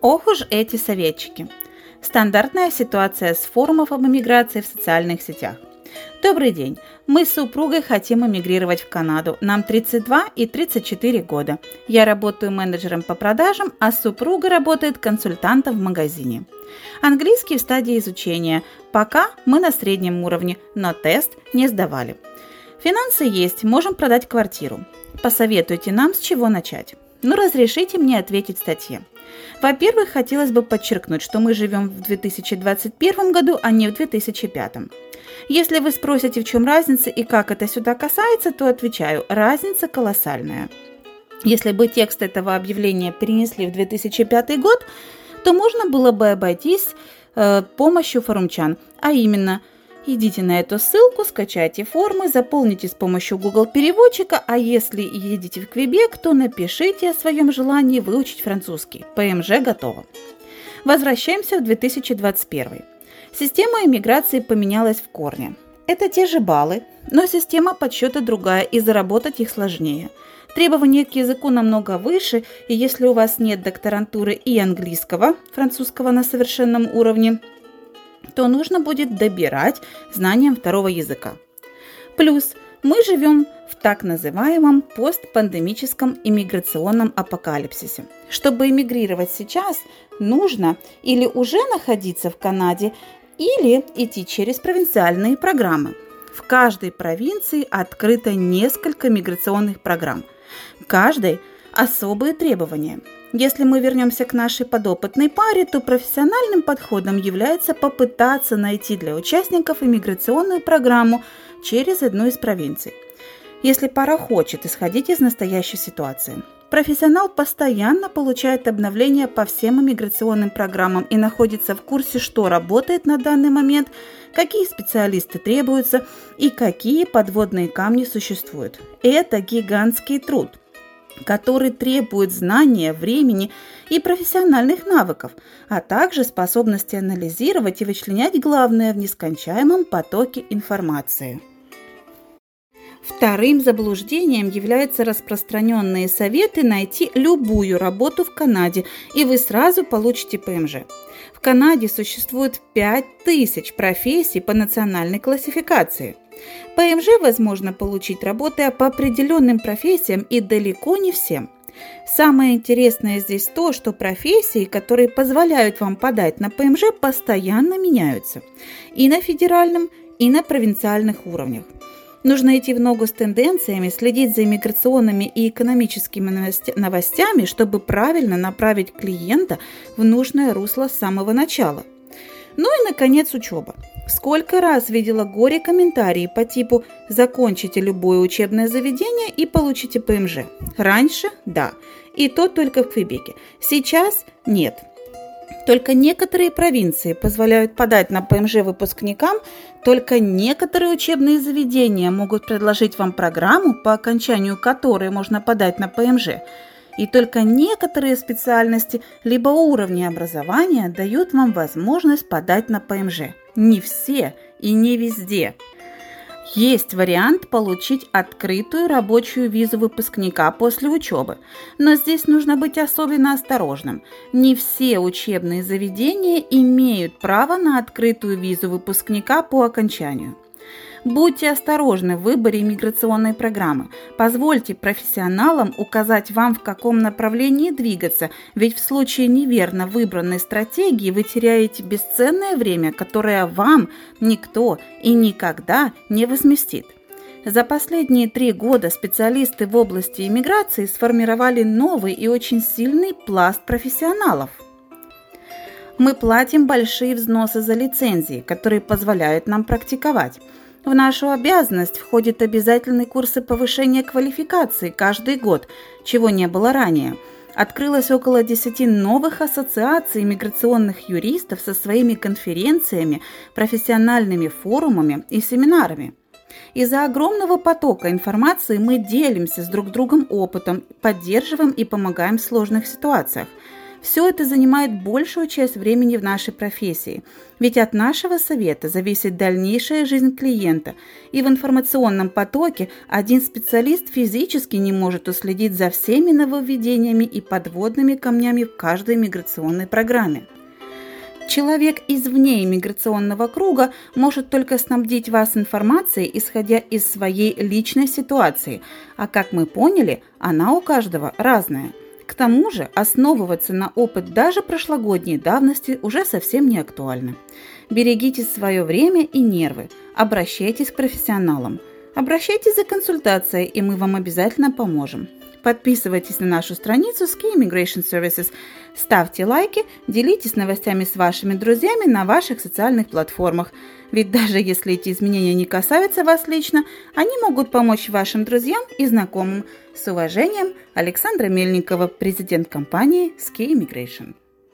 Ох уж эти советчики. Стандартная ситуация с форумов об эмиграции в социальных сетях. Добрый день. Мы с супругой хотим эмигрировать в Канаду. Нам 32 и 34 года. Я работаю менеджером по продажам, а супруга работает консультантом в магазине. Английский в стадии изучения. Пока мы на среднем уровне, но тест не сдавали. Финансы есть, можем продать квартиру. Посоветуйте нам, с чего начать. Ну, разрешите мне ответить статье. Во-первых, хотелось бы подчеркнуть, что мы живем в 2021 году, а не в 2005. Если вы спросите, в чем разница и как это сюда касается, то отвечаю, разница колоссальная. Если бы текст этого объявления перенесли в 2005 год, то можно было бы обойтись э, помощью форумчан, а именно – Идите на эту ссылку, скачайте формы, заполните с помощью Google переводчика, а если едете в Квебек, то напишите о своем желании выучить французский. ПМЖ готово. Возвращаемся в 2021. Система иммиграции поменялась в корне. Это те же баллы, но система подсчета другая и заработать их сложнее. Требования к языку намного выше, и если у вас нет докторантуры и английского, французского на совершенном уровне, то нужно будет добирать знанием второго языка. Плюс мы живем в так называемом постпандемическом иммиграционном апокалипсисе. Чтобы эмигрировать сейчас, нужно или уже находиться в Канаде, или идти через провинциальные программы. В каждой провинции открыто несколько миграционных программ. Каждой особые требования – если мы вернемся к нашей подопытной паре, то профессиональным подходом является попытаться найти для участников иммиграционную программу через одну из провинций. Если пара хочет исходить из настоящей ситуации. Профессионал постоянно получает обновления по всем иммиграционным программам и находится в курсе, что работает на данный момент, какие специалисты требуются и какие подводные камни существуют. Это гигантский труд который требует знания, времени и профессиональных навыков, а также способности анализировать и вычленять главное в нескончаемом потоке информации. Вторым заблуждением являются распространенные советы найти любую работу в Канаде, и вы сразу получите ПМЖ. В Канаде существует 5000 профессий по национальной классификации – ПМЖ возможно получить, работая по определенным профессиям и далеко не всем. Самое интересное здесь то, что профессии, которые позволяют вам подать на ПМЖ, постоянно меняются. И на федеральном, и на провинциальных уровнях. Нужно идти в ногу с тенденциями, следить за иммиграционными и экономическими новостями, чтобы правильно направить клиента в нужное русло с самого начала. Ну и, наконец, учеба. Сколько раз видела горе комментарии по типу «закончите любое учебное заведение и получите ПМЖ». Раньше – да, и то только в Квебеке. Сейчас – нет. Только некоторые провинции позволяют подать на ПМЖ выпускникам, только некоторые учебные заведения могут предложить вам программу, по окончанию которой можно подать на ПМЖ – и только некоторые специальности либо уровни образования дают вам возможность подать на ПМЖ. Не все и не везде. Есть вариант получить открытую рабочую визу выпускника после учебы, но здесь нужно быть особенно осторожным. Не все учебные заведения имеют право на открытую визу выпускника по окончанию. Будьте осторожны в выборе миграционной программы. Позвольте профессионалам указать вам, в каком направлении двигаться, ведь в случае неверно выбранной стратегии вы теряете бесценное время, которое вам никто и никогда не возместит. За последние три года специалисты в области иммиграции сформировали новый и очень сильный пласт профессионалов. Мы платим большие взносы за лицензии, которые позволяют нам практиковать. В нашу обязанность входят обязательные курсы повышения квалификации каждый год, чего не было ранее. Открылось около 10 новых ассоциаций миграционных юристов со своими конференциями, профессиональными форумами и семинарами. Из-за огромного потока информации мы делимся с друг другом опытом, поддерживаем и помогаем в сложных ситуациях. Все это занимает большую часть времени в нашей профессии, ведь от нашего совета зависит дальнейшая жизнь клиента, и в информационном потоке один специалист физически не может уследить за всеми нововведениями и подводными камнями в каждой миграционной программе. Человек извне иммиграционного круга может только снабдить вас информацией, исходя из своей личной ситуации, а как мы поняли, она у каждого разная. К тому же основываться на опыт даже прошлогодней давности уже совсем не актуально. Берегите свое время и нервы, обращайтесь к профессионалам. Обращайтесь за консультацией, и мы вам обязательно поможем. Подписывайтесь на нашу страницу Ski Immigration Services, ставьте лайки, делитесь новостями с вашими друзьями на ваших социальных платформах. Ведь даже если эти изменения не касаются вас лично, они могут помочь вашим друзьям и знакомым. С уважением, Александра Мельникова, президент компании Ski Immigration.